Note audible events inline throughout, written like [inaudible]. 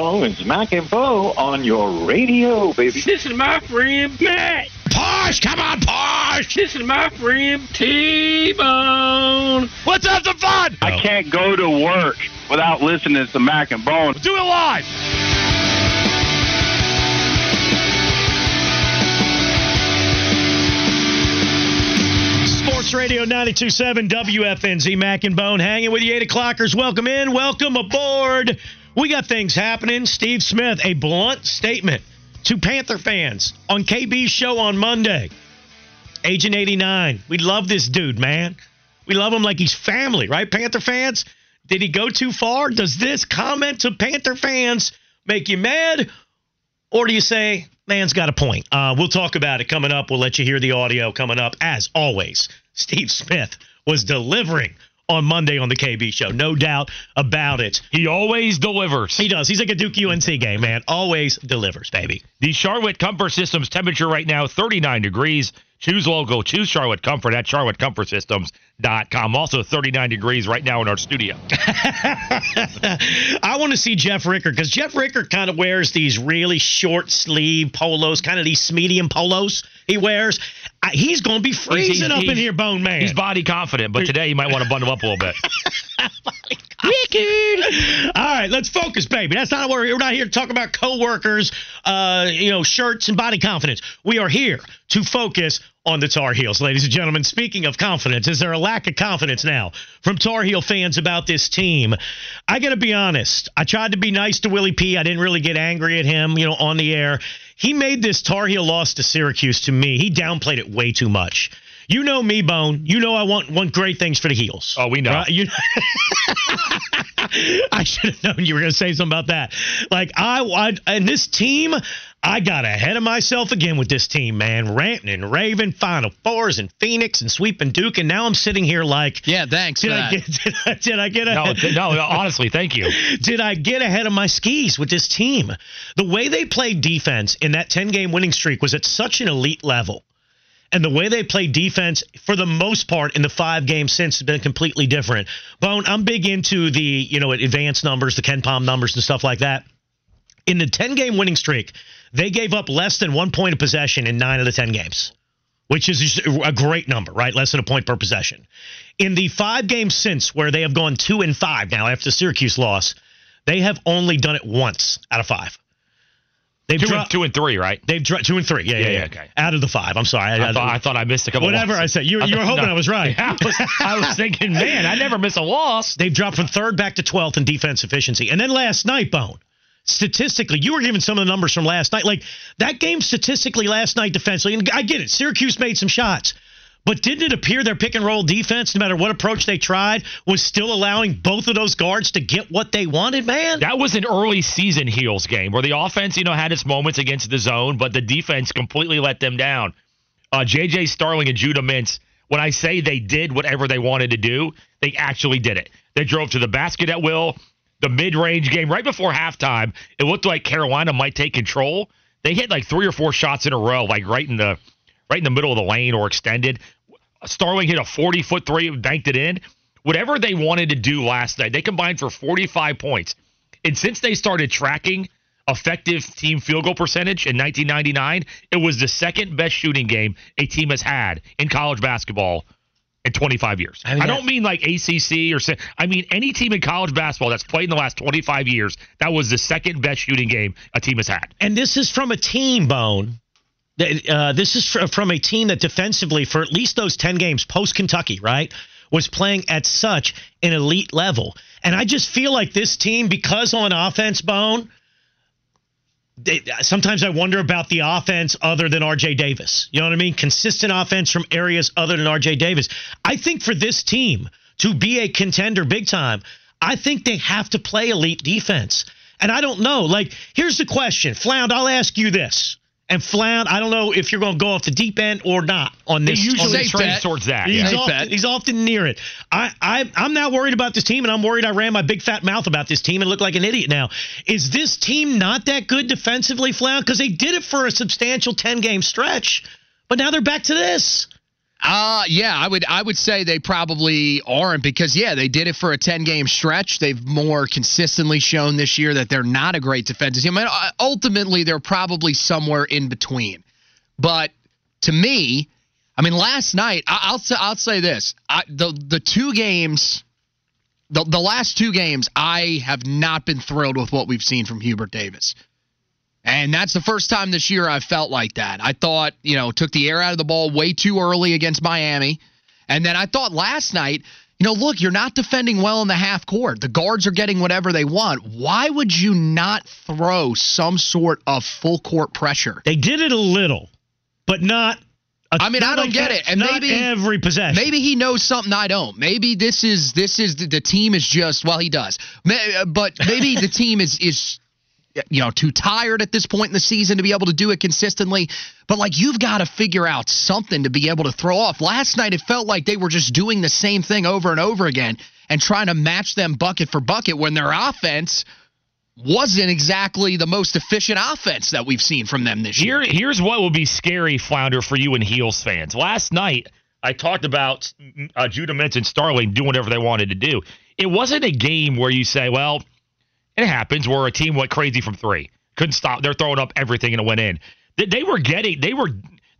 It's Mac and Bo on your radio, baby. This is my friend Matt. Posh, come on, Posh. This is my friend T-Bone. Let's have some fun. I can't go to work without listening to Mac and Bone. Do it live. Sports Radio 92.7 WFNZ Mac and Bone hanging with you 8 o'clockers. Welcome in. Welcome aboard. We got things happening. Steve Smith, a blunt statement to Panther fans on KB's show on Monday. Agent 89. We love this dude, man. We love him like he's family, right, Panther fans? Did he go too far? Does this comment to Panther fans make you mad? Or do you say, man's got a point? Uh, we'll talk about it coming up. We'll let you hear the audio coming up. As always, Steve Smith was delivering on Monday on the KB show. No doubt about it. He always delivers. He does. He's like a Duke UNC game, man. Always delivers, baby. The Charlotte Comfort Systems temperature right now 39 degrees. Choose local. Choose Charlotte Comfort at charlottecomfortsystems.com. Also 39 degrees right now in our studio. [laughs] [laughs] I want to see Jeff Ricker because Jeff Ricker kind of wears these really short sleeve polos, kind of these medium polos he wears. I, he's going to be freezing He's- up in here, Bone Man. He's body confident, but today he might want to bundle up a little bit. [laughs] Wicked. All right, let's focus, baby. That's not what we're, we're not here to talk about coworkers, uh, you know, shirts and body confidence. We are here to focus on the Tar Heels, ladies and gentlemen. Speaking of confidence, is there a lack of confidence now from Tar Heel fans about this team? I got to be honest. I tried to be nice to Willie P. I didn't really get angry at him, you know, on the air. He made this Tar Heel loss to Syracuse to me. He downplayed it way too much. You know me, Bone. You know I want want great things for the Heels. Oh, we know. Right? You [laughs] I should have known you were going to say something about that. Like I, I and this team, I got ahead of myself again with this team, man. Ranting and raving, Final Fours and Phoenix and sweeping Duke, and now I'm sitting here like, Yeah, thanks did for I that. get [laughs] did I, did I get No, ahead? th- no, honestly, thank you. [laughs] did I get ahead of my skis with this team? The way they played defense in that 10 game winning streak was at such an elite level. And the way they play defense, for the most part, in the five games since, has been completely different. Bone, I'm big into the you know advanced numbers, the KenPom numbers, and stuff like that. In the 10 game winning streak, they gave up less than one point of possession in nine of the 10 games, which is a great number, right? Less than a point per possession. In the five games since, where they have gone two and five now after the Syracuse loss, they have only done it once out of five. They've Two and, dropped two and three, right? They've dropped two and three. Yeah, yeah, Yeah, yeah. yeah, okay. Out of the five. I'm sorry. I thought, I thought I missed a couple. Whatever losses. I said. You- you were hoping I was right. [laughs] I was, I was thinking, man, I never miss a loss. They've dropped from third back to 12th in defense efficiency. And then last night, Bone, statistically, you were given some of the numbers from last night. Like that game statistically last night defensively, and I get it, Syracuse made some shots. But didn't it appear their pick and roll defense, no matter what approach they tried, was still allowing both of those guards to get what they wanted, man? That was an early season Heels game where the offense, you know, had its moments against the zone, but the defense completely let them down. Uh, J.J. Starling and Judah Mintz, when I say they did whatever they wanted to do, they actually did it. They drove to the basket at will. The mid-range game right before halftime, it looked like Carolina might take control. They hit like three or four shots in a row, like right in the right in the middle of the lane or extended. Starling hit a 40 foot three, and banked it in. Whatever they wanted to do last night, they combined for 45 points. And since they started tracking effective team field goal percentage in 1999, it was the second best shooting game a team has had in college basketball in 25 years. I, mean, don't mean like ACC or I mean any team in college basketball that's played in the last 25 years. That was the second best shooting game a team has had. And this is from a team, Bone. Uh, this is from a team that defensively, for at least those 10 games post Kentucky, right, was playing at such an elite level. And I just feel like this team, because on offense, Bone, they, sometimes I wonder about the offense other than RJ Davis. You know what I mean? Consistent offense from areas other than RJ Davis. I think for this team to be a contender big time, I think they have to play elite defense. And I don't know. Like, here's the question. Flound, I'll ask you this. And Flound, I don't know if you're going to go off the deep end or not on this. on usually this safe towards that. He's, Yeah. Often, he's often near it. I, I, I'm not worried about this team, and I'm worried I ran my big fat mouth about this team and look like an idiot now. Is this team not that good defensively, Flound? Because they did it for a substantial 10 game stretch, but now they're back to this. Uh yeah, I would I would say they probably aren't because yeah, they did it for a 10 game stretch. They've more consistently shown this year that they're not a great defensive team. I mean, uh, ultimately they're probably somewhere in between. But to me, I mean last night I, I'll say- I'll say this. I, the the two games the, the last two games, I have not been thrilled with what we've seen from Hubert Davis. And that's the first time this year I felt like that. I thought, you know, took the air out of the ball way too early against Miami. And then I thought last night, you know, look, you're not defending well in the half court. The guards are getting whatever they want. Why would you not throw some sort of full court pressure? They did it a little, but not. A, I mean, I don't like get that- it. And not maybe- every possession. Maybe he knows something I don't. Maybe this is this is the, the team is just well he does. Uh, but maybe the team is is you know too tired at this point in the season to be able to do it consistently. But like you've got to figure out something to be able to throw off. Last night it felt like they were just doing the same thing over and over again and trying to match them bucket for bucket when their offense wasn't exactly the most efficient offense that we've seen from them this year. Here, here's what will be scary, Flounder, for you and Heels fans. Last night, I talked about uh, Judah Mintz and Starling doing whatever they wanted to do. It wasn't a game where you say, well, it happens where a team went crazy from three. Couldn't stop. They're throwing up everything and it went in. They, they were getting, they were,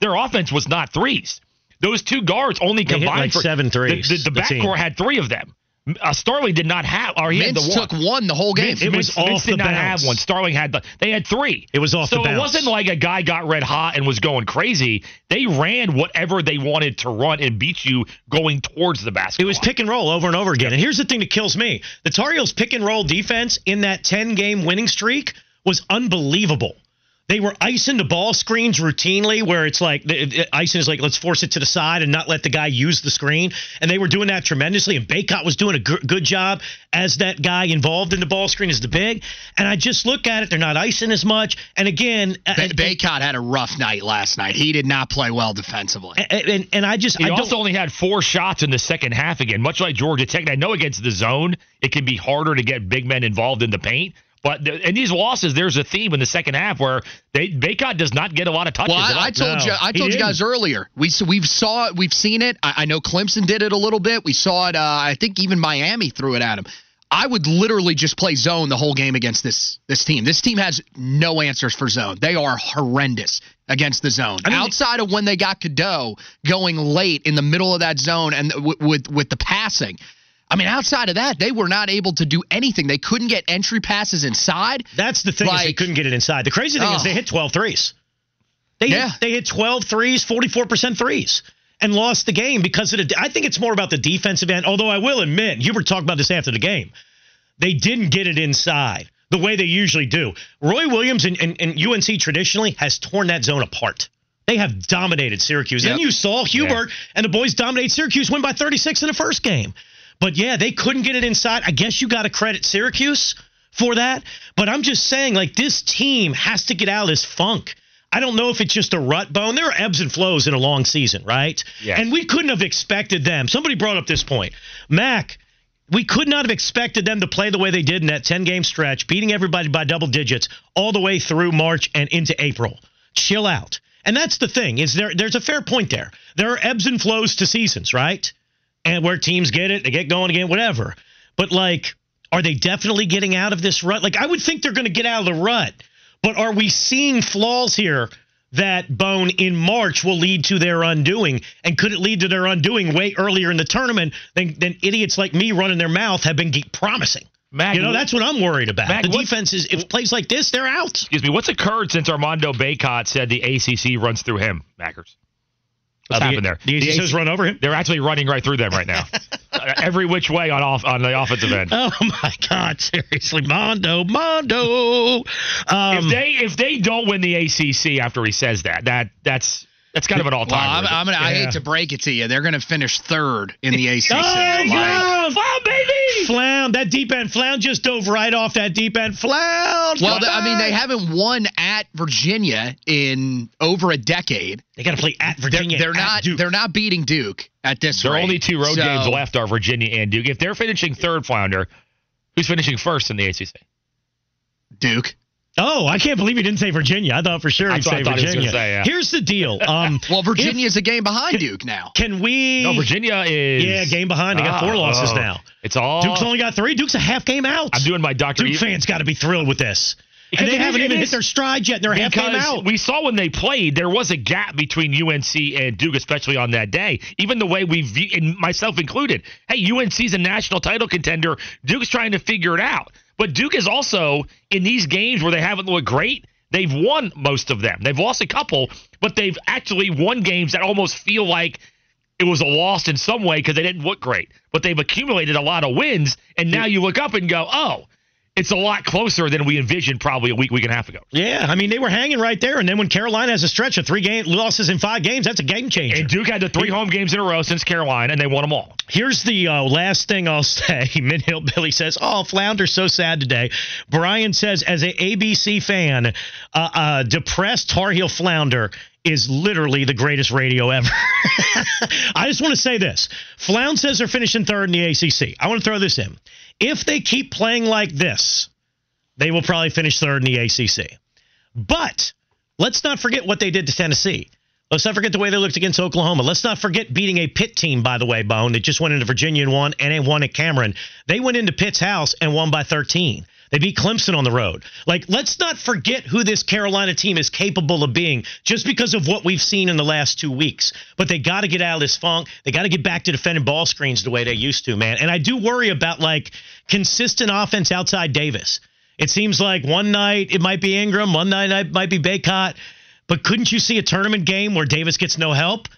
their offense was not threes. Those two guards only combined like for seven threes, The, the, the the backcourt had three of them. Uh, Starling did not have, or he had Mintz the one. took one the whole game. It was Vince, Vince off the did not have one. Starling had the. They had three. It was off so the bounce. it wasn't like a guy got red hot and was going crazy. They ran whatever they wanted to run and beat you going towards the basket. It was pick and roll over and over again. And here's the thing that kills me: the Tar Heels pick and roll defense in that 10 game winning streak was unbelievable. They were icing the ball screens routinely, where it's like the- the- icing is like let's force it to the side and not let the guy use the screen, and they were doing that tremendously. And Bacot was doing a g- good job as that guy involved in the ball screen as the big. And I just look at it; they're not icing as much. And again, Ba- Bacot had a rough night last night. He did not play well defensively. and, and, and I just He I don't, also only had four shots in the second half again, much like Georgia Tech. And I know against the zone, it can be harder to get big men involved in the paint. But the, in these losses, there's a theme in the second half where they Bacot does not get a lot of touches. Well. I, I told No, you, I he told you didn't. guys earlier. We s- we've saw it, we've seen it. I, I know Clemson did it a little bit. We saw it. Uh, I think even Miami threw it at him. I would literally just play zone the whole game against this this team. This team has no answers for zone. They are horrendous against the zone. I mean- Outside of when they got Cadeau going late in the middle of that zone and w- with with the passing. I mean, outside of that, they were not able to do anything. They couldn't get entry passes inside. That's the thing is they couldn't get it inside. The crazy thing is Oh. they hit 12 threes. They Yeah. hit, they hit 12 threes, 44% threes, and lost the game because of the. I think it's more about the defensive end. Although I will admit, Hubert talked about this after the game. They didn't get it inside the way they usually do. Roy Williams and, and, and UNC traditionally has torn that zone apart. They have dominated Syracuse. Then Yep. you saw Hubert and the boys dominate Syracuse, win by 36 in the first game. But yeah, they couldn't get it inside. I guess you got to credit Syracuse for that. But I'm just saying, like, this team has to get out of this funk. I don't know if it's just a rut bone. There are ebbs and flows in a long season, right? Yes. And we couldn't have expected them. Somebody brought up this point. Mac, we could not have expected them to play the way they did in that 10 game stretch, beating everybody by double digits all the way through March and into April. Chill out. And that's the thing is there there's a fair point there. There are ebbs and flows to seasons, right? And where teams get it, they get going again, whatever. But like, are they definitely getting out of this rut? Like, I would think they're going to get out of the rut. But are we seeing flaws here that Bone in March will lead to their undoing? And could it lead to their undoing way earlier in the tournament than, than idiots like me running their mouth have been promising? Mac, you know, that's what I'm worried about. Mac, the defense is, if plays like this, they're out. Excuse me. What's occurred since Armando Bacot said the ACC runs through him, Mackers? What's happened there? The ACC has run over him. They're actually running right through them right now, [laughs] Uh, every which way on off on the offensive end. Oh my God! Seriously, Mondo, Mondo. Um, if they if they don't win the ACC after he says that, that that's that's kind of an all Well, time. I'm, I'm gonna, I hate to break it to you. They're going to finish third in the ACC. Oh, Like, yeah. Wow, baby! Flound, that deep end Flound just dove right off that deep end. Flound. Well, come th- I mean, they haven't won at Virginia in over a decade. They got to play at They're, Virginia. they're at not. Duke. They're not beating Duke at this There are rate. only two road So- games left are Virginia and Duke. If they're finishing third, Flounder, who's finishing first in the ACC? Duke. Oh, I can't believe he didn't say Virginia. I thought for sure he'd That's what say I thought he was Virginia. say, yeah. Here's the deal. [laughs] Um, Well, Virginia's a game behind Duke now. can we? No, Virginia is. Yeah, game behind. They got four Ah, losses oh. now. It's all. Duke's only got three. Duke's a half game out. I'm doing my Dr. Duke E- fans got to be thrilled with this. Because And they haven't it even is- hit their stride yet. They're half game because out. we saw when they played, there was a gap between UNC and Duke, especially on that day. Even the way we, view, and myself included, hey, UNC's a national title contender. Duke's trying to figure it out. But Duke is also in these games where they haven't looked great. They've won most of them. They've lost a couple, but they've actually won games that almost feel like it was a loss in some way because they didn't look great. But they've accumulated a lot of wins, and now you look up and go, oh, it's a lot closer than we envisioned probably a week, week and a half ago. yeah, I mean they were hanging right there, and then when Carolina has a stretch of three game losses in five games, that's a game changer. And Duke had the three home games in a row since Carolina, and they won them all. Here's the uh, last thing I'll [laughs] say. Mid Hill Billy says, "Oh, Flounder's so sad today." Brian says, as a ABC fan, uh, uh, depressed Tar Heel Flounder is literally the greatest radio ever. [laughs] I just want to say this: Flound says they're finishing third in the ACC. I want to throw this in. If they keep playing like this, they will probably finish third in the ACC. But let's not forget what they did to Tennessee. Let's not forget the way they looked against Oklahoma. Let's not forget beating a Pitt team, by the way, Bone, that just went into Virginia and won, and they won at Cameron. They went into Pitt's house and won by 13. They beat Clemson on the road. Like, let's not forget who this Carolina team is capable of being just because of what we've seen in the last two weeks. But they got to get out of this funk. They got to get back to defending ball screens the way they used to, man. And I do worry about, like, consistent offense outside Davis. It seems like one night it might be Ingram, one night it might be Bacot. But couldn't you see a tournament game where Davis gets no help?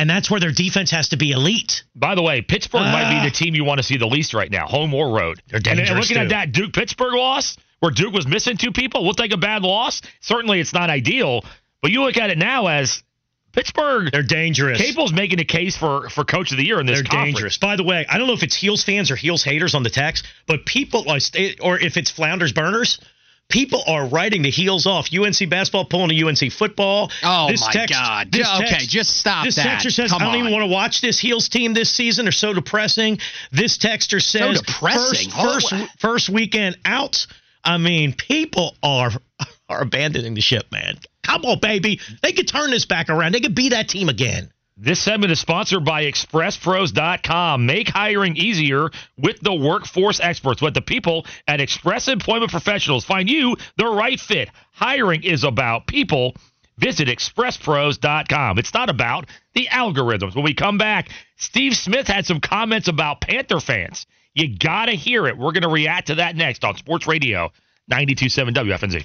And that's where their defense has to be elite. By the way, Pittsburgh might Ah. be the team you want to see the least right now, home or road. They're and, and looking too. at that Duke Pittsburgh loss, where Duke was missing two people, looked like a bad loss. Certainly, it's not ideal. But you look at it now as Pittsburgh. They're dangerous. Capel's making a case for for coach of the year in this They're conference. dangerous. By the way, I don't know if it's Heels fans or Heels haters on the text, but people or if it's Flounders burners, people are writing the heels off. UNC basketball pulling to UNC football. Oh, This my text- God. this Okay, text- just stop This that. texter says, Come I don't on. even want to watch this Heels team this season. They're so depressing. This texter says, so depressing. First, Oh, first, first weekend out. I mean, people are [laughs] are abandoning the ship, man. Come on, baby. They could turn this back around. They could be that team again. This segment is sponsored by ExpressPros.com. Make hiring easier with the workforce experts. Let the people at Express Employment Professionals find you the right fit. Hiring is about people. Visit ExpressPros.com. It's not about the algorithms. When we come back, Steve Smith had some comments about Panther fans. You got to hear it. We're going to react to that next on Sports Radio 927 WFNZ.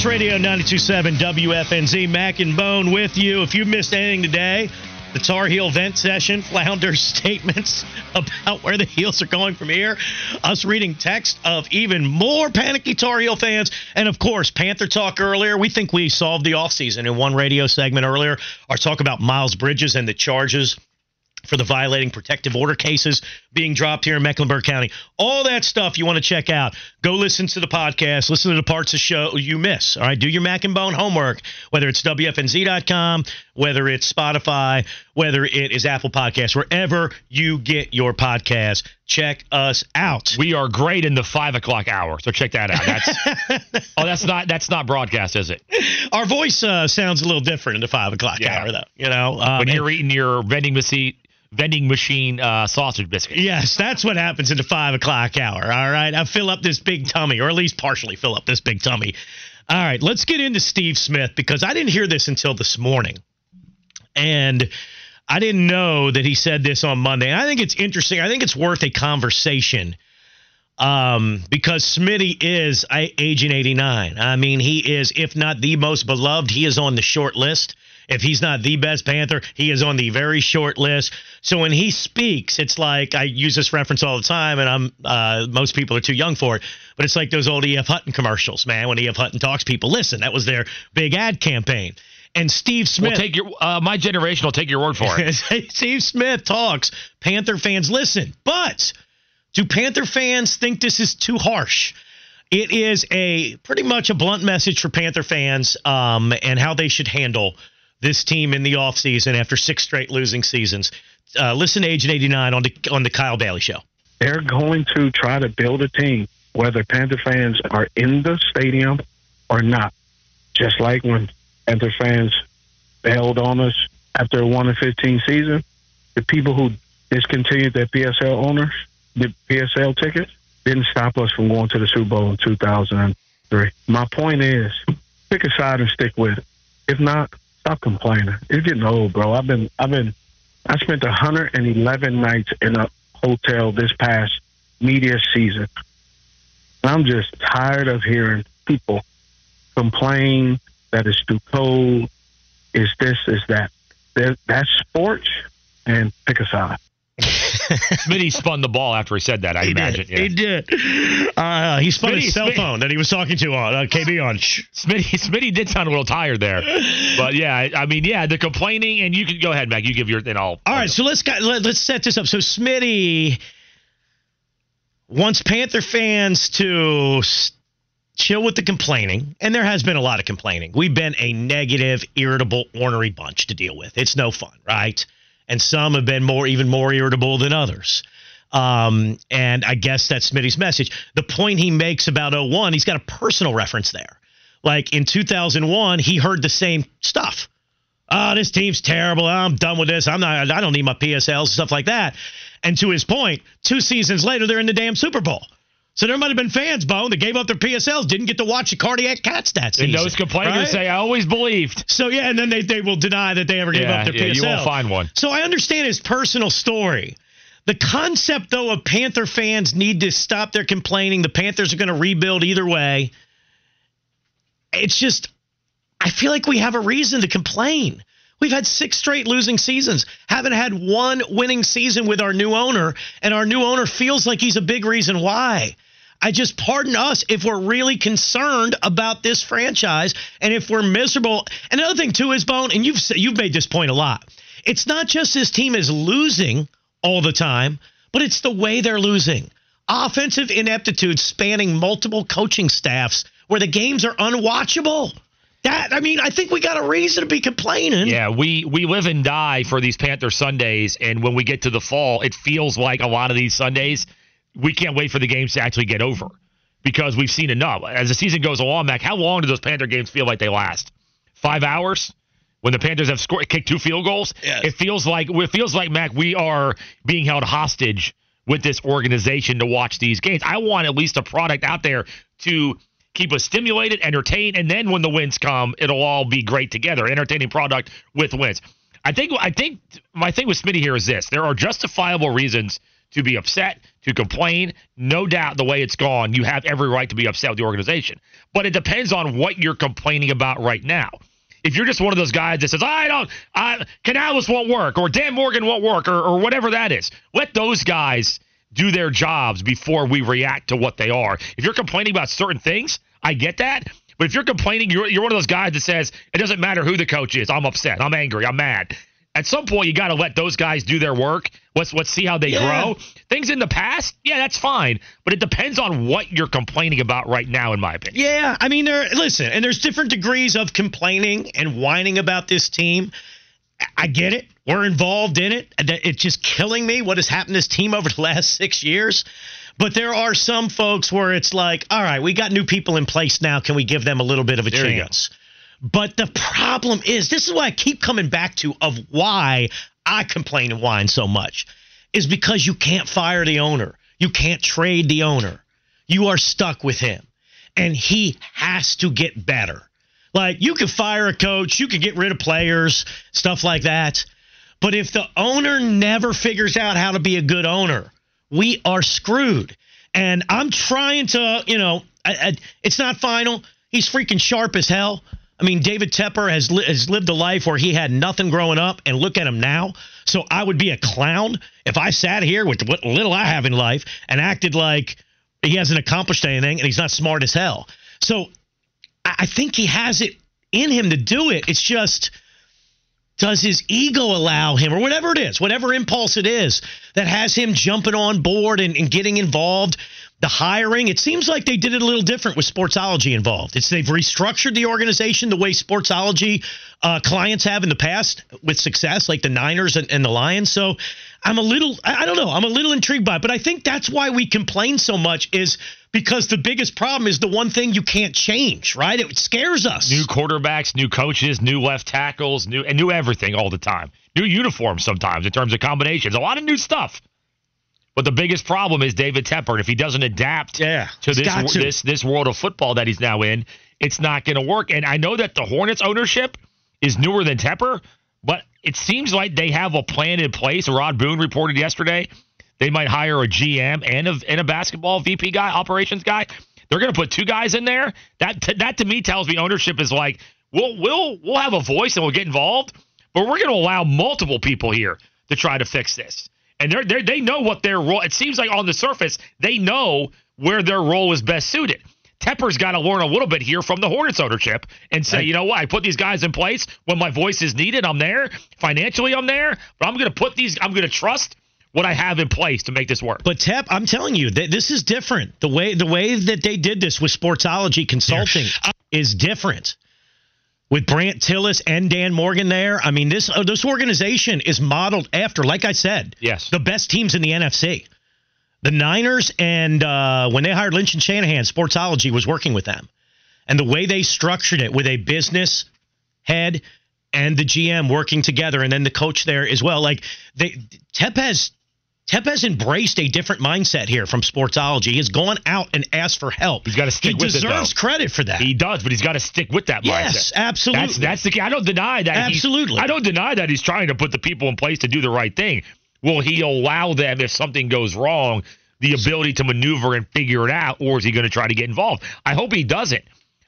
Sports Radio 927 WFNZ. Mac and Bone with you. If you missed anything today, the Tar Heel vent session, [laughs] Flounder's statements [laughs] about where the heels are going from here, us reading text of even more panicky Tar Heel fans, and of course, Panther talk earlier. We think we solved the offseason in one radio segment earlier. Our talk about Miles Bridges and the charges for the violating protective order cases being dropped here in Mecklenburg County. All that stuff you want to check out. Go listen to the podcast. Listen to the parts of the show you miss. All right, do your Mac and Bone homework, whether it's WFNZ.com, whether it's Spotify, whether it is Apple Podcasts, wherever you get your podcast. Check us out. We are great in the five o'clock hour, so check that out. That's [laughs] oh, that's not that's not broadcast, is it? Our voice uh, sounds a little different in the five o'clock Yeah. hour, though. You know, um, When you're eating your vending machine vending machine uh, sausage biscuit. Yes, that's what happens in the five o'clock hour. All right. I fill up this big tummy, or at least partially fill up this big tummy. All right, let's get into Steve Smith because I didn't hear this until this morning. And I didn't know that he said this on Monday. And I think it's interesting. I think it's worth a conversation um, because Smitty is I- Agent 89. I mean, he is, if not the most beloved, he is on the short list. If he's not the best Panther, he is on the very short list. So when he speaks, it's like I use this reference all the time, and I'm uh, most people are too young for it. But it's like those old E.F. Hutton commercials, man. When E.F. Hutton talks, people listen. That was their big ad campaign. And Steve Smith, We'll take your uh, my generation will take your word for it. [laughs] Steve Smith talks. Panther fans listen. But do Panther fans think this is too harsh? It is a pretty much a blunt message for Panther fans um, and how they should handle this team in the offseason after six straight losing seasons. Uh, listen to Agent 89 on the on the Kyle Bailey show. they're going to try to build a team, whether Panther fans are in the stadium or not. Just like when Panther fans bailed on us after a 1 and 15 season, the people who discontinued their PSL owners, the PSL tickets, didn't stop us from going to the Super Bowl in 2003. My point is, pick a side and stick with it. If not, stop complaining. It's getting old, bro. I've been, I've been, I spent 111 nights in a hotel this past media season. I'm just tired of hearing people complain that it's too cold, is this, is that. That- That's sports, and pick a side. [laughs] Smitty spun the ball after he said that. I He imagine. did. He did. Uh, he spun Smitty- his cell Smitty- phone that he was talking to on uh, KB on. Smitty, Smitty did sound a little tired there, but yeah, I mean, yeah, the complaining, and you can go ahead, Mac. You give your, and I'll. All right, so let's got, let, let's set this up. So Smitty wants Panther fans to s- chill with the complaining, and there has been a lot of complaining. We've been a negative, irritable, ornery bunch to deal with. It's no fun, right? And some have been more, even more irritable than others. Um, and I guess that's Smitty's message. The point he makes about 01, he's got a personal reference there. Like in 2001, he heard the same stuff oh, this team's terrible. I'm done with this. I'm not. I don't need my PSLs stuff like that. And to his point, two seasons later, they're in the damn Super Bowl. So there might have been fans, Bone, that gave up their PSLs, didn't get to watch the cardiac cats that season. And those complainers right? say, "I always believed." So yeah, and then they, they will deny that they ever gave Yeah, up their yeah, PSL. you won't find one. So I understand his personal story. The concept, though, of Panther fans need to stop their complaining. The Panthers are going to rebuild either way. It's just, I feel like we have a reason to complain. We've had six straight losing seasons, haven't had one winning season with our new owner, and our new owner feels like he's a big reason why. I just pardon us if we're really concerned about this franchise and if we're miserable. Another thing too is Bone, and you've you've made this point a lot. It's not just this team is losing all the time, but it's the way they're losing. Offensive ineptitude spanning multiple coaching staffs where the games are unwatchable. That I mean, I think we got a reason to be complaining. Yeah, we we live and die for these Panther Sundays, and when we get to the fall, it feels like a lot of these Sundays we can't wait for the games to actually get over because we've seen enough. As the season goes along, Mac, how long do those Panther games feel like they last? Five hours? When the Panthers have scored, kicked two field goals, Yes. it feels like it feels like Mac. We are being held hostage with this organization to watch these games. I want at least a product out there to keep us stimulated, entertained, and then when the wins come, it'll all be great together. Entertaining product with wins. I think I think my thing with Smitty here is this: there are justifiable reasons to be upset, to complain. No doubt, the way it's gone, you have every right to be upset with the organization. But it depends on what you're complaining about right now. If you're just one of those guys that says, I don't, I, Canales won't work, or Dan Morgan won't work, or, or whatever that is, let those guys do their jobs before we react to what they are. If you're complaining about certain things, I get that. But if you're complaining, you're, you're one of those guys that says, it doesn't matter who the coach is. I'm upset. I'm angry. I'm mad. At some point, you got to let those guys do their work. Let's let's see how they Yeah. grow. Things in the past, yeah, that's fine. But it depends on what you're complaining about right now, in my opinion. Yeah, I mean, there. Listen, and there's different degrees of complaining and whining about this team. I get it. We're involved in it. It's just killing me what has happened to this team over [laughs] the last six years. But there are some folks where it's like, all right, we got new people in place now. Can we give them a little bit of a There chance? But the problem is, this is what I keep coming back to of why I complain and whine so much, is because you can't fire the owner. You can't trade the owner. You are stuck with him. And he has to get better. Like, you could fire a coach, you could get rid of players, stuff like that. But if the owner never figures out how to be a good owner, we are screwed. And I'm trying to, you know, I, I, it's not final. He's freaking sharp as hell. I mean, David Tepper has li- has lived a life where he had nothing growing up, and look at him now. So I would be a clown if I sat here with what little I have in life and acted like he hasn't accomplished anything and he's not smart as hell. So I think he has it in him to do it. It's just does his ego allow him, or whatever it is, whatever impulse it is that has him jumping on board and, and getting involved? The hiring, it seems like they did it a little different with Sportsology involved. It's they've restructured the organization the way Sportsology uh, clients have in the past with success, like the Niners and, and the Lions. So I'm a little, I I don't know, I'm a little intrigued by it, but I think that's why we complain so much is because the biggest problem is the one thing you can't change, right? It scares us. New quarterbacks, new coaches, new left tackles, new and new everything all the time. New uniforms sometimes in terms of combinations. A lot of new stuff. But the biggest problem is David Tepper. And if he doesn't adapt Yeah, to this to. this this world of football that he's now in, it's not going to work. And I know that the Hornets ownership is newer than Tepper, but it seems like they have a plan in place. Rod Boone reported yesterday they might hire a GM and a and a basketball VP guy, operations guy. They're going to put two guys in there. That t- that to me tells me ownership is like we'll we'll we'll have a voice and we'll get involved, but we're going to allow multiple people here to try to fix this. And they're, they they know what their role. It seems like on the surface they know where their role is best suited. Tepper's got to learn a little bit here from the Hornets ownership and say, you know what, I put these guys in place when my voice is needed. I'm there financially. I'm there, but I'm going to put these. I'm going to trust what I have in place to make this work. But Tep, I'm telling you, th- this is different. The way the way that they did this with Sportsology Consulting is different. With Brandt Tilis and Dan Morgan there, I mean this uh, this organization is modeled after, like I said, Yes. the best teams in the NFC. The Niners and uh, when they hired Lynch and Shanahan, Sportsology was working with them, and the way they structured it with a business head and the GM working together, and then the coach there as well. Like they, Tep has Tep has embraced a different mindset here from Sportsology. He has gone out and asked for help. He's gotta stick he with it, He deserves credit for that. He does, but he's got to stick with that Yes, mindset. absolutely. That's that's the key. I don't deny that. Absolutely. I don't deny that he's trying to put the people in place to do the right thing. Will he allow them if something goes wrong, the ability to maneuver and figure it out, or is he going to try to get involved? I hope he doesn't,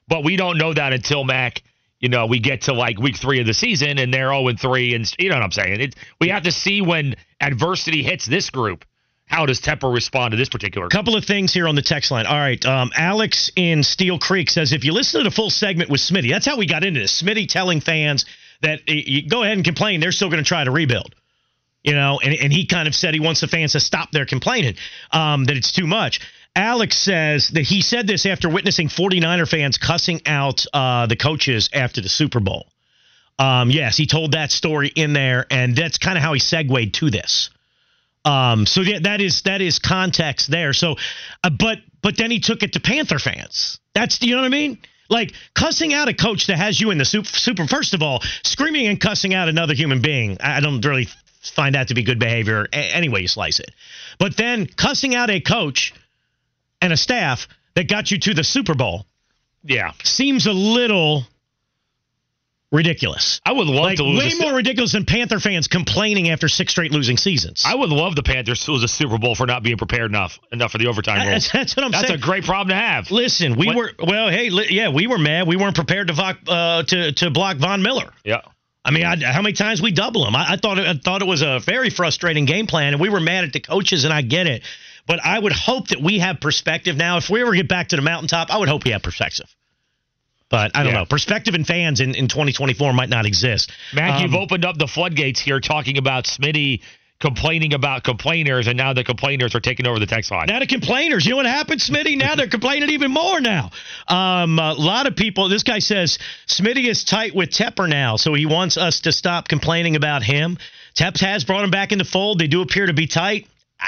but we don't know that until Mac. You know, we get to like week three of the season and they're zero and three, and you know what I'm saying. It, we have to see when adversity hits this group. How does Tepper respond to this particular? couple of things here on the text line. All right, um, Alex in Steel Creek says if you listen to the full segment with Smitty, that's how we got into this. Smitty telling fans that you go ahead and complain, they're still going to try to rebuild. You know, and, and he kind of said he wants the fans to stop their complaining, um, that it's too much. Alex says that he said this after witnessing 49er fans cussing out uh, the coaches after the Super Bowl. Um, yes, he told that story in there, and that's kind of how he segued to this. Um, so that is that is context there. So, uh, but but then he took it to Panther fans. That's you know what I mean. Like cussing out a coach that has you in the super, super. First of all, screaming and cussing out another human being. I don't really find that to be good behavior. a- you slice it. But then cussing out a coach and a staff that got you to the Super Bowl Yeah, seems a little ridiculous. I would love Like to lose. way a more ridiculous than Panther fans complaining after six straight losing seasons. I would love the Panthers to lose a Super Bowl for not being prepared enough enough for the overtime rule. that's, that's what I'm That's saying. That's a great problem to have. Listen, we What- were well. Hey, li- yeah, we were mad. We weren't prepared to voc, uh, to to block Von Miller. Yeah. I mean, I, how many times we double him? I, I thought it, I thought it was a very frustrating game plan, and we were mad at the coaches, and I get it. But I would hope that we have perspective now. If we ever get back to the mountaintop, I would hope we have perspective. But I don't Yeah. know. Perspective and fans in, in 2024 might not exist. Mac, Um, you've opened up the floodgates here talking about Smitty complaining about complainers, and now the complainers are taking over the text line. Now the complainers, you know what happened, Smitty? Now they're complaining even more now. Um, a lot of people. This guy says Smitty is tight with Tepper now, so he wants us to stop complaining about him. Tepps has brought him back in the fold. They do appear to be tight.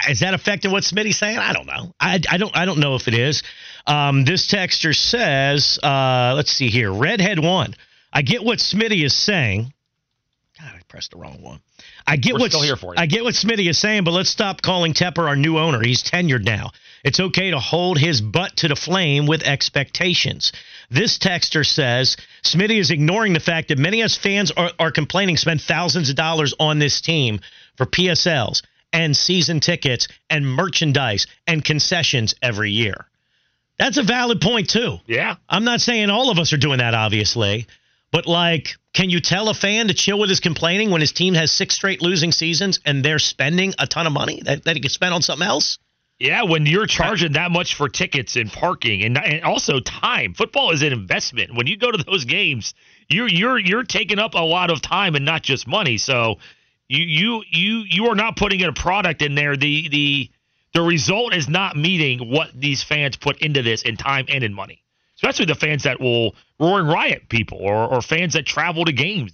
Is that affecting what Smitty's saying? I don't know. I, I don't. I don't know if it is. Um, this texter says, uh, let's see here. Redhead one. I get what Smitty is saying. God, I pressed the wrong one. I get We're what here for you. I get what Smitty is saying, but let's stop calling Tepper our new owner. He's tenured now. It's okay to hold his butt to the flame with expectations. This texter says Smitty is ignoring the fact that many of us fans are, are complaining, spend thousands of dollars on this team for PSLs and season tickets and merchandise and concessions every year. That's a valid point too. Yeah. I'm not saying all of us are doing that, obviously, but like, can you tell a fan to chill with his complaining when his team has six straight losing seasons and they're spending a ton of money that, that he could spend on something else? Yeah, when you're charging that much for tickets and parking and, and also time, football is an investment. When you go to those games, you're you're you're taking up a lot of time and not just money. So you you you you are not putting in a product in there. The the the result is not meeting what these fans put into this in time and in money. Especially the fans that will roaring riot people or or fans that travel to games.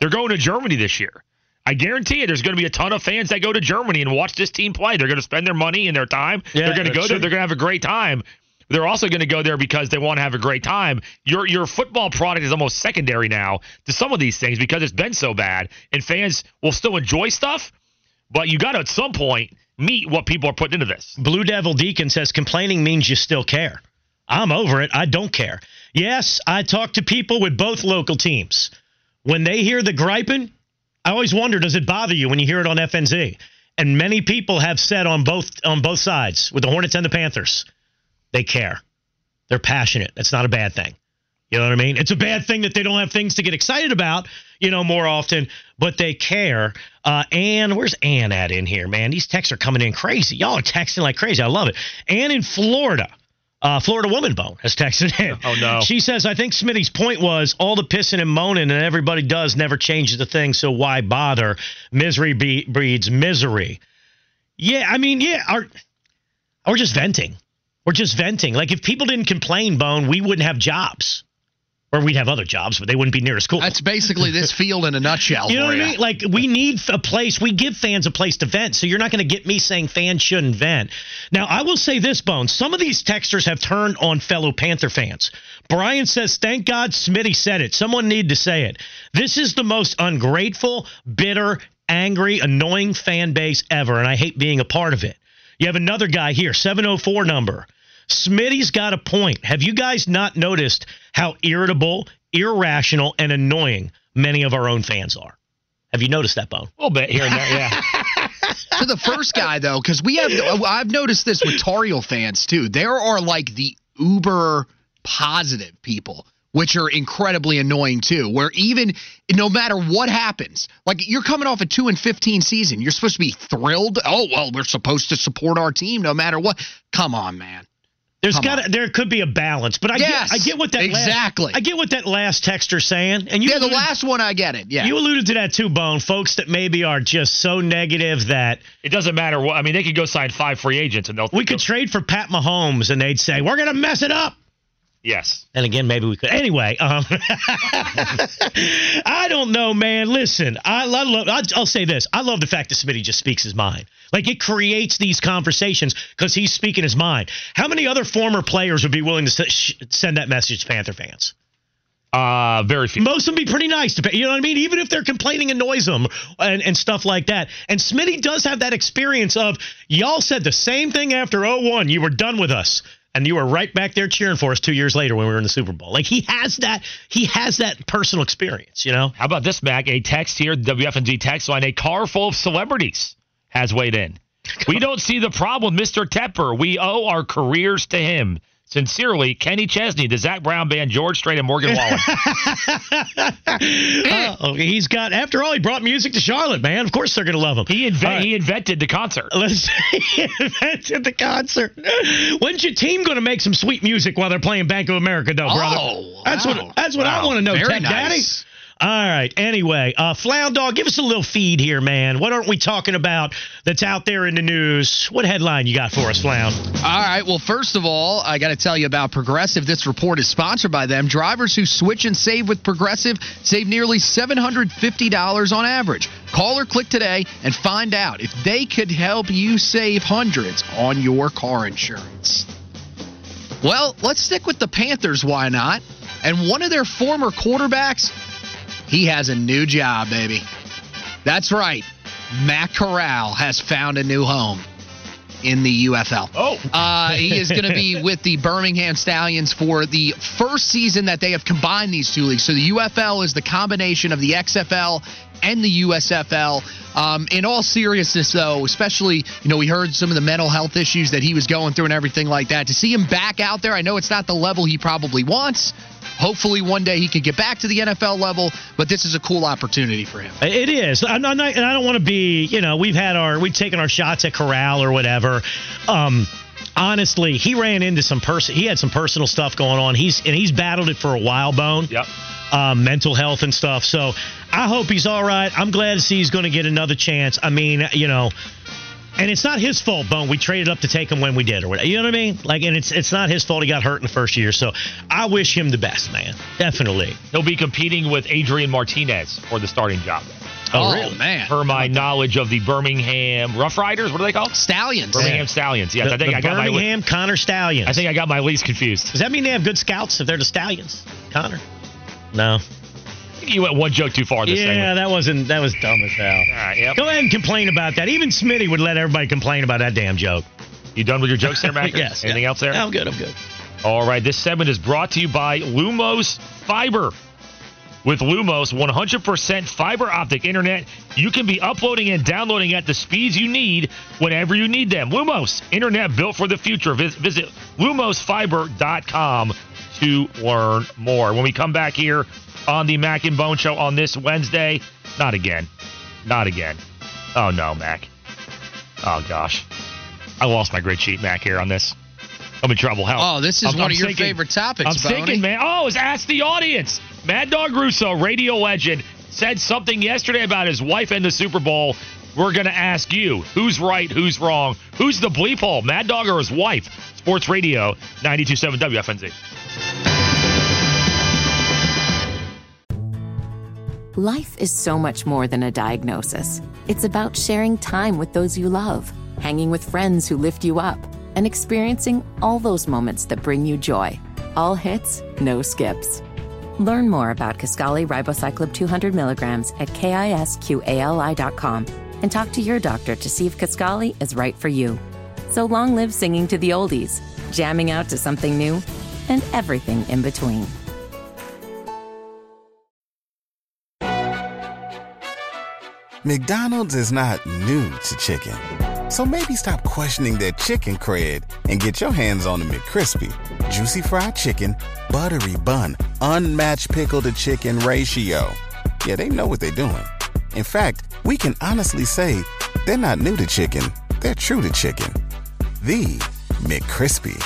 They're going to Germany this year. I guarantee you, there's going to be a ton of fans that go to Germany and watch this team play. They're going to spend their money and their time. Yeah, they're going to go there. They're going to have a great time. They're also going to go there because they want to have a great time. Your your football product is almost secondary now to some of these things because it's been so bad, and fans will still enjoy stuff. But you got to at some point meet what people are putting into this. Blue Devil Deacon says complaining means you still care. I'm over it. I don't care. Yes, I talk to people with both local teams. When they hear the griping, I always wonder, does it bother you when you hear it on FNZ? And many people have said on both on both sides, with the Hornets and the Panthers, they care. They're passionate. That's not a bad thing. You know what I mean? It's a bad thing that they don't have things to get excited about, you know, more often, but they care. Uh, Ann, where's Ann at in here, man? These texts are coming in crazy. Y'all are texting like crazy. I love it. Ann in Florida. Uh, Florida Woman Bone has texted in. Oh, no. She says, I think Smitty's point was all the pissing and moaning and everybody does never changes the thing, so why bother? Misery be- breeds misery. Yeah, I mean, yeah, we're just venting. We're just venting. Like if people didn't complain, Bone, we wouldn't have jobs. Or we'd have other jobs, but they wouldn't be near as cool. That's basically this [laughs] field in a nutshell. You know what I mean? Like we need a place. We give fans a place to vent. So you're not going to get me saying fans shouldn't vent. Now I will say this, Bone. Some of these texters have turned on fellow Panther fans. Brian says, "Thank God Smitty said it. Someone need to say it. This is the most ungrateful, bitter, angry, annoying fan base ever, and I hate being a part of it." You have another guy here, 704 number. Smitty's got a point. Have you guys not noticed how irritable, irrational, and annoying many of our own fans are? Have you noticed that, Bone? A little bit here and there, yeah. [laughs] to the first guy though, because we have I've noticed this with Tar Heel fans too. There are like the uber positive people, which are incredibly annoying too. Where even no matter what happens, like you're coming off a two and fifteen season, you're supposed to be thrilled. Oh well, we're supposed to support our team no matter what. Come on, man. There's Come got there could be a balance, but I Yes, get I get what that exactly. Last, I get what that last texter's saying, and you Yeah, the last one I get it. Yeah. You alluded to that too, Bone. Folks that maybe are just so negative that It doesn't matter what. I mean, they could go sign five free agents and they'll. we could trade for Pat Mahomes, and they'd say we're gonna mess it up. Yes. And again, maybe we could. Anyway, um, [laughs] I don't know, man. Listen, I, I love. I'll, I'll say this: I love the fact that Smitty just speaks his mind. Like it creates these conversations because he's speaking his mind. How many other former players would be willing to s- sh- send that message to Panther fans? Uh, very few. Most of them be pretty nice to pay. You know what I mean? Even if they're complaining annoys them and, and stuff like that. And Smitty does have that experience of y'all said the same thing after 01. You were done with us. And you were right back there cheering for us two years later when we were in the Super Bowl. Like he has that, he has that personal experience, you know? How about this, Mac? A text here, WFNZ text line. A car full of celebrities has weighed in. We [laughs] don't see the problem Mr. Tepper. We owe our careers to him. Sincerely, Kenny Chesney, the Zac Brown Band, George Strait, and Morgan Wallen. [laughs] [laughs] Oh, he's got, after all, he brought music to Charlotte, man. Of course they're going to love him. he, inve- All right. he invented the concert. [laughs] Let's he invented the concert. When's your team going to make some sweet music while they're playing Bank of America, though, brother? Oh, that's wow. what that's what I want to know, Very Tech nice. All right. Anyway, uh, Flound Dog, give us a little feed here, man. What aren't we talking about that's out there in the news? What headline you got for us, Flound? All right. Well, first of all, I got to tell you about Progressive. This report is sponsored by them. Drivers who switch and save with Progressive save nearly $750 on average. Call or click today and find out if they could help you save hundreds on your car insurance. Well, let's stick with the Panthers. Why not? And one of their former quarterbacks, he has a new job, baby. That's right. Matt Corral has found a new home in the UFL. Oh. Uh, he is going to be [laughs] with the Birmingham Stallions for the first season that they have combined these two leagues. So the UFL is the combination of the XFL and the USFL. Um, in all seriousness, though, especially, you know, we heard some of the mental health issues that he was going through and everything like that. To see him back out there, I know it's not the level he probably wants. Hopefully, one day he could get back to the NFL level, but this is a cool opportunity for him. It is. I'm not, and I don't want to be, you know, we've had our, we've taken our shots at Corral or whatever. Um, honestly, he ran into some person. He had some personal stuff going on. He's and he's battled it for a while, Bone. Yep. Um, mental health and stuff. So I hope he's all right. I'm glad to see he's going to get another chance. I mean, you know, and it's not his fault, Bone. We traded up to take him when we did, or whatever. You know what I mean? Like, and it's it's not his fault. He got hurt in the first year. So I wish him the best, man. Definitely. He'll be competing with Adrian Martinez for the starting job. Oh, really? Oh, man. Per my knowledge of the Birmingham Rough Riders, what are they called? Stallions. Birmingham Stallions. Yes, the, I think the I got my Birmingham my Connor Stalions. I think I got my least confused. Does that mean they have good scouts if they're the Stallions? Connor? No. You went one joke too far this time. yeah, segment. that wasn't that was dumb as hell. All right, yep. Go ahead and complain about that. Even Smitty would let everybody complain about that damn joke. You done with your jokes there, [laughs] Mac? yes. Anything yeah. else there? I'm good. I'm good. All right. This segment is brought to you by Lumos Fiber. With Lumos 100% fiber optic internet, you can be uploading and downloading at the speeds you need whenever you need them. Lumos, internet built for the future. Vis- Visit lumosfiber.com to learn more. When we come back here on the Mac and Bone Show on this Wednesday, not again. Not again. Oh, no, Mac. Oh, gosh. I lost my grid sheet, Mac, here on this. I'm in trouble. Help. Oh, this is I'm- one I'm of your thinking- favorite topics, I'm Boney. thinking, man. Oh, it's Ask the Audience. Mad Dog Russo, radio legend, said something yesterday about his wife and the Super Bowl. We're going to ask you who's right, who's wrong, who's the bleep hole, Mad Dog or his wife? Sports Radio 927 WFNZ. Life is so much more than a diagnosis. It's about sharing time with those you love, hanging with friends who lift you up, and experiencing all those moments that bring you joy. All hits, no skips. Learn more about Kisqali Ribociclib 200 milligrams at kisqali.com and talk to your doctor to see if Kisqali is right for you. So long live singing to the oldies, jamming out to something new, and everything in between. McDonald's is not new to chicken. So maybe stop questioning their chicken cred and get your hands on the McCrispy. Juicy fried chicken, buttery bun, unmatched pickle to chicken ratio. Yeah, they know what they're doing. In fact, we can honestly say they're not new to chicken, they're true to chicken. The McCrispy.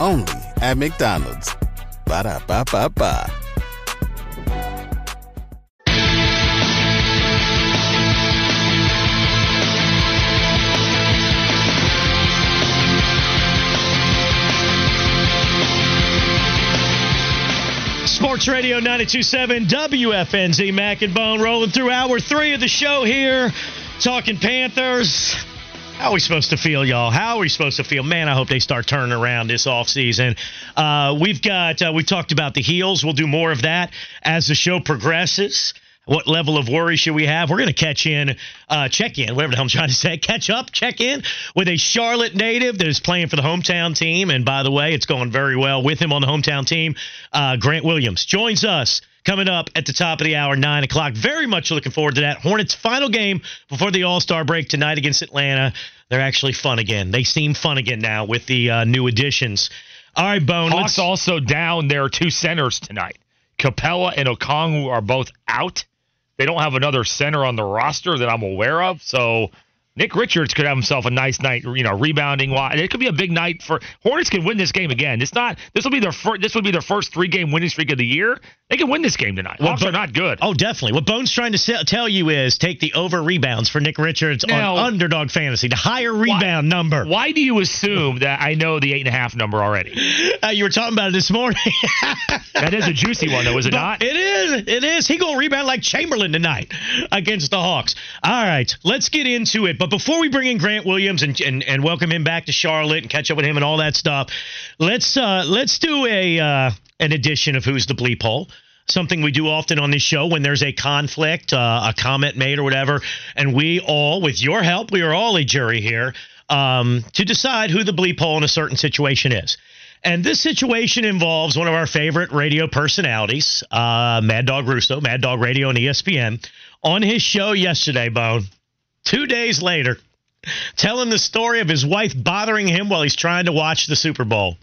Only at McDonald's. Ba da ba ba ba. Sports Radio 927 WFNZ Mac and Bone rolling through hour three of the show here, talking Panthers. How are we supposed to feel, y'all? How are we supposed to feel? Man, I hope they start turning around this offseason. Uh, we've got, uh, we talked about the heels. We'll do more of that as the show progresses. What level of worry should we have? We're going to catch in, uh, check in, whatever the hell I'm trying to say, [laughs] catch up, check in with a Charlotte native that is playing for the hometown team. And by the way, it's going very well with him on the hometown team. Uh, Grant Williams joins us coming up at the top of the hour, 9 o'clock. Very much looking forward to that. Hornets' final game before the All Star break tonight against Atlanta. They're actually fun again. They seem fun again now with the uh, new additions. All right, Bone. Hawks also down their two centers tonight. Capela and Okongwu are both out. They don't have another center on the roster that I'm aware of. So Nick Richards could have himself a nice night, you know, rebounding. It could be a big night for Hornets. Can win this game again. It's not. This will be their first. This would be their first three game winning streak of the year. They can win this game tonight. Well, Hawks are not good. Oh, definitely. What Bone's trying to tell you is take the over rebounds for Nick Richards now, on underdog fantasy, the higher rebound why, number. Why do you assume that I know the eight and a half number already? [laughs] Uh, you were talking about it this morning. [laughs] that is a juicy one, though, is it but not? It is. It is. He gonna rebound like Chamberlain tonight against the Hawks. All right, let's get into it. But before we bring in Grant Williams and, and, and welcome him back to Charlotte and catch up with him and all that stuff. Let's uh, let's do a uh, an edition of Who's the Bleep Hole. Something we do often on this show when there's a conflict, uh, a comment made or whatever, and we all, with your help, we are all a jury here um, to decide who the bleep hole in a certain situation is. And this situation involves one of our favorite radio personalities, uh, Mad Dog Russo, Mad Dog Radio and ESPN, on his show yesterday, Bone. Two days later, telling the story of his wife bothering him while he's trying to watch the Super Bowl.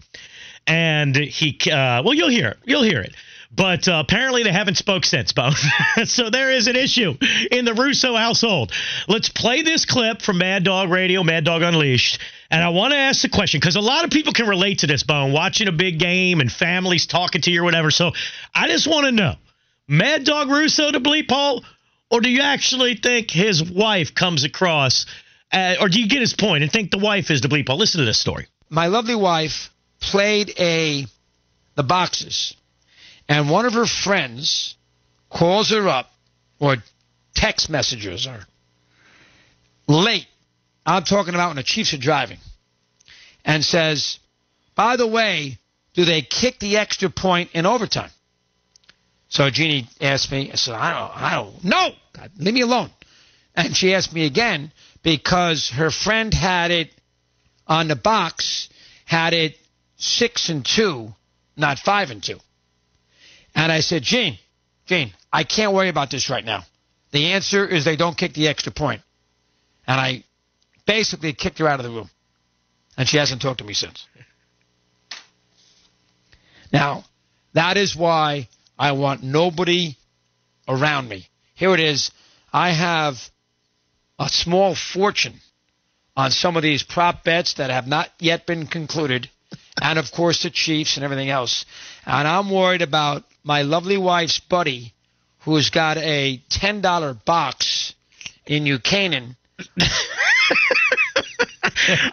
And he, uh, well, you'll hear it. You'll hear it. But uh, apparently they haven't spoke since, Bone. [laughs] so there is an issue in the Russo household. Let's play this clip from Mad Dog Radio, Mad Dog Unleashed. And I want to ask the question because a lot of people can relate to this, Bone, watching a big game and families talking to you or whatever. So I just want to know Mad Dog Russo to bleep hole, or do you actually think his wife comes across uh, or do you get his point and think the wife is the bleep? Listen to this story. My lovely wife played a the boxes, and one of her friends calls her up or text messages her late. I'm talking about when the Chiefs are driving, and says, "By the way, do they kick the extra point in overtime?" So Jeannie asked me. I said, "I don't. I don't. No, God, leave me alone." And she asked me again because her friend had it on the box, had it six and two, not five and two. And I said, Gene, Gene, I can't worry about this right now. The answer is they don't kick the extra point. And I basically kicked her out of the room. And she hasn't talked to me since. Now, that is why I want nobody around me. Here it is. I have a small fortune on some of these prop bets that have not yet been concluded, and of course the Chiefs and everything else. And I'm worried about my lovely wife's buddy, who's got a ten dollar box in Canaan. [laughs]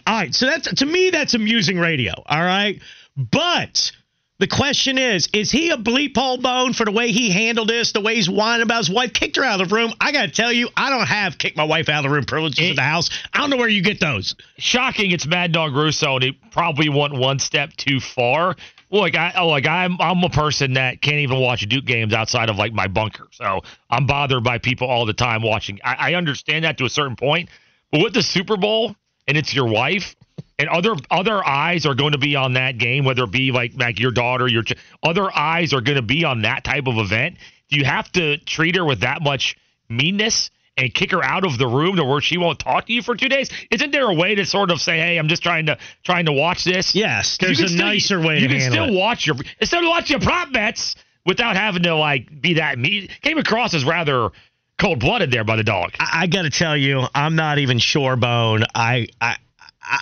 all right, so that's to me that's amusing radio. All right, but the question is, is he a bleep hole bone for the way he handled this, the way he's whining about his wife? Kicked her out of the room. I got to tell you, I don't have kick my wife out of the room privileges it, in the house. I don't know where you get those. Shocking. It's Mad Dog Russo, and he probably went one step too far. Look, I oh, like I'm I'm a person that can't even watch Duke games outside of like my bunker. So I'm bothered by people all the time watching. I, I understand that to a certain point, but with the Super Bowl and it's your wife, and other other eyes are going to be on that game, whether it be like like your daughter, your ch- other eyes are going to be on that type of event. Do you have to treat her with that much meanness and kick her out of the room to where she won't talk to you for two days? Isn't there a way to sort of say, "Hey, I'm just trying to trying to watch this"? Yes, there's a still, nicer way. You can still it. watch your instead of watch your prop bets without having to like be that mean. Came across as rather cold blooded there by the dog. I, I got to tell you, I'm not even sure, Bone. I, I, I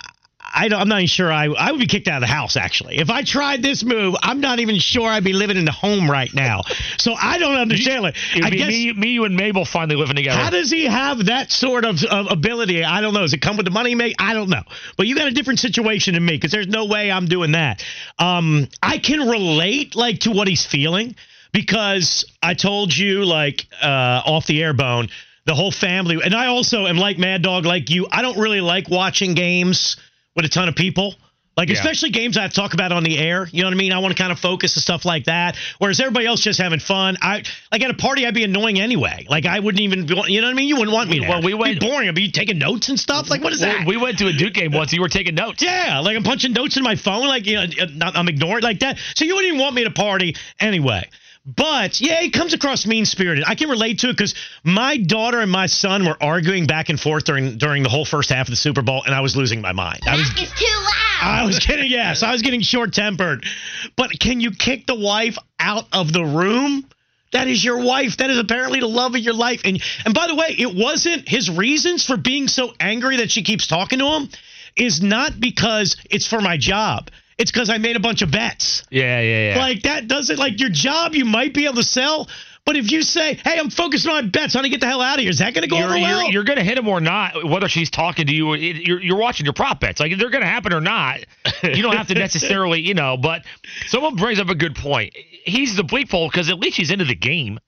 I am not even sure I, I would be kicked out of the house, actually. If I tried this move, I'm not even sure I'd be living in the home right now. So I don't understand it. I guess, me, me, you, and Mabel finally living together. How does he have that sort of, of ability? I don't know. Does it come with the money make? I don't know. But you got a different situation than me because there's no way I'm doing that. Um, I can relate, like, to what he's feeling because I told you, like, uh, off the air bone, the whole family, and I also am like Mad Dog, like you. I don't really like watching games – with a ton of people. Like, yeah. especially games I talk about on the air. You know what I mean? I want to kind of focus and stuff like that. Whereas everybody else just having fun. I like at a party, I'd be annoying anyway. Like, I wouldn't even, be, you know what I mean? You wouldn't want me there. Well, we went be boring. I'd be taking notes and stuff. Like, what is that? We went to a Duke game once. You were taking notes. Yeah, like I'm punching notes in my phone. Like, you know, I'm ignoring like that. So you wouldn't even want me at a party anyway. But yeah, he comes across mean spirited. I can relate to it because my daughter and my son were arguing back and forth during during the whole first half of the Super Bowl, and I was losing my mind. I was it's too loud. I was getting yes, I was getting short tempered. But can you kick the wife out of the room? That is your wife. That is apparently the love of your life. And and by the way, it wasn't his reasons for being so angry that she keeps talking to him is not because it's for my job. It's because I made a bunch of bets. Yeah, yeah, yeah. Like that doesn't like your job. You might be able to sell, but if you say, "Hey, I'm focused on my bets. Honey, get the hell out of here," is that going to go you're, over well? you're, you're going to hit him or not, whether she's talking to you or you're, you're watching your prop bets. Like, they're going to happen or not. You don't have to [laughs] necessarily, you know, but someone brings up a good point. He's the bleep hole because at least he's into the game.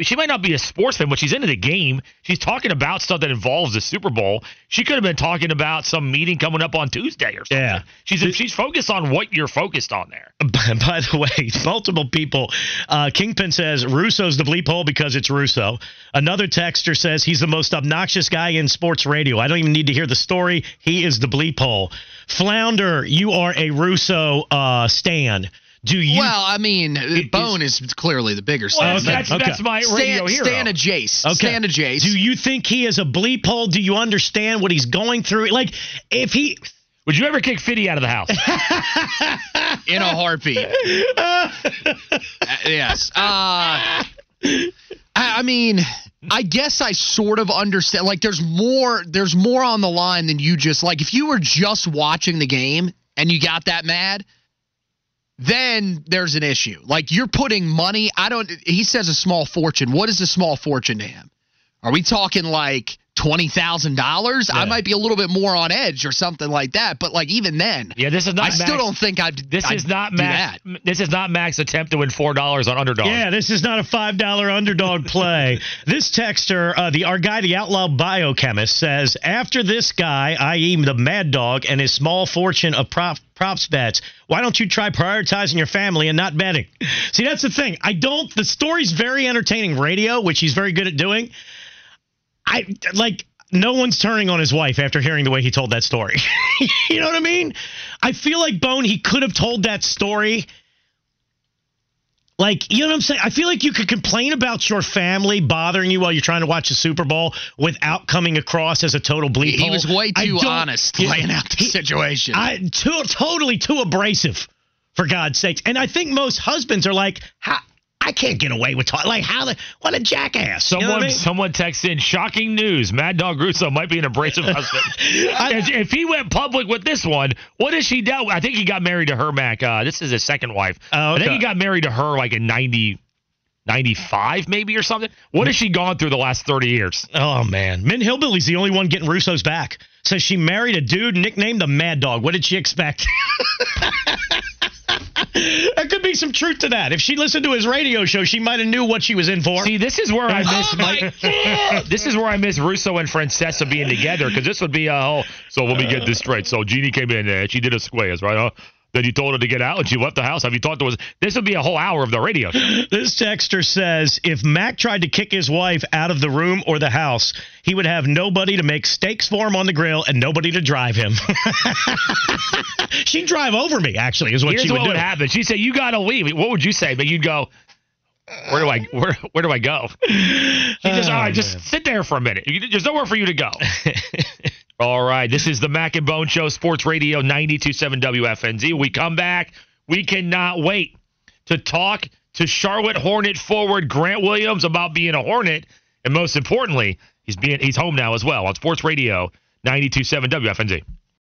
She might not be a sports fan, but she's into the game. She's talking about stuff that involves the Super Bowl. She could have been talking about some meeting coming up on Tuesday or something. Yeah. She's she's focused on what you're focused on there. [laughs] By, by the way, multiple people. Uh, Kingpin says Russo's the bleep hole because it's Russo. Another texter says he's the most obnoxious guy in sports radio. I don't even need to hear the story. He is the bleep hole. Flounder, you are a Russo uh, stan. Do you? well, I mean, Bone is, clearly the bigger Well, star. that's, okay. that's my Stan, radio hero. Stan and Jace. Okay. Stan and Jace. Do you think he is a bleep hole? Do you understand what he's going through? Like, if he. Would you ever kick Fiddy out of the house? [laughs] in a heartbeat. Uh, yes. Uh, I, I mean, I guess I sort of understand. Like, there's more. There's more on the line than you just like. If you were just watching the game and you got that mad, then there's an issue. Like you're putting money. I don't. He says a small fortune. What is a small fortune to him? Are we talking like? Twenty thousand dollars, I might be a little bit more on edge or something like that. But like even then, Yeah, this is not. I still don't think I'd. This I'd is not do Max. that. This is not Max's attempt to win four dollars on underdog. Yeah, this is not a five dollar underdog [laughs] play. this texter, uh, the our guy, the outlaw biochemist, says after this guy, i.e., the Mad Dog, and his small fortune of prop, props bets, why don't you try prioritizing your family and not betting? See, that's the thing. I don't. The story's very entertaining radio, which he's very good at doing. I like. No one's turning on his wife after hearing the way he told that story. [laughs] you know what I mean? I feel like Bone, he could have told that story like, you know what I'm saying? I feel like you could complain about your family bothering you while you're trying to watch the Super Bowl without coming across as a total bleep He hole. was way too honest laying out the he- situation. I too totally too abrasive, for God's sakes. And I think most husbands are like, how, I can't get away with talking. Like, how the what a jackass. You know Someone, I mean? someone texts in shocking news. Mad Dog Russo might be an abrasive [laughs] husband. if, if he went public with this one, what has she dealt with? I think he got married to her, Mac. Uh, this is his second wife. Oh, I think he got married to her like in 90, 95 maybe or something. What has she gone through the last 30 years? Oh man, Min Hillbilly's the only one getting Russo's back. Says she married a dude nicknamed the Mad Dog. What did she expect? [laughs] there could be some truth to that. If she listened to his radio show, she might have knew what she was in for. See, this is where I miss Oh, my this is where I miss Russo and Francesa being together because this would be a whole. So let me get this straight. So Jeannie came in and she did a squares, right? Huh? Then you told her to get out and she left the house. Have you talked to us? This would be a whole hour of the radio show. [laughs] This texter says if Mac tried to kick his wife out of the room or the house, he would have nobody to make steaks for him on the grill and nobody to drive him. [laughs] She'd drive over me, actually, is what Here's she would what do. would happen. She said, "You got to leave." What would you say? But you'd go, "Where do I where where do I go?" She just, Oh, all right, just oh, sit there for a minute. There's nowhere for you to go. [laughs] all right, this is the Mac and Bone Show, Sports Radio 92.7 WFNZ. We come back. We cannot wait to talk to Charlotte Hornet forward Grant Williams about being a Hornet, and most importantly, he's being he's home now as well on Sports Radio 92.7 WFNZ.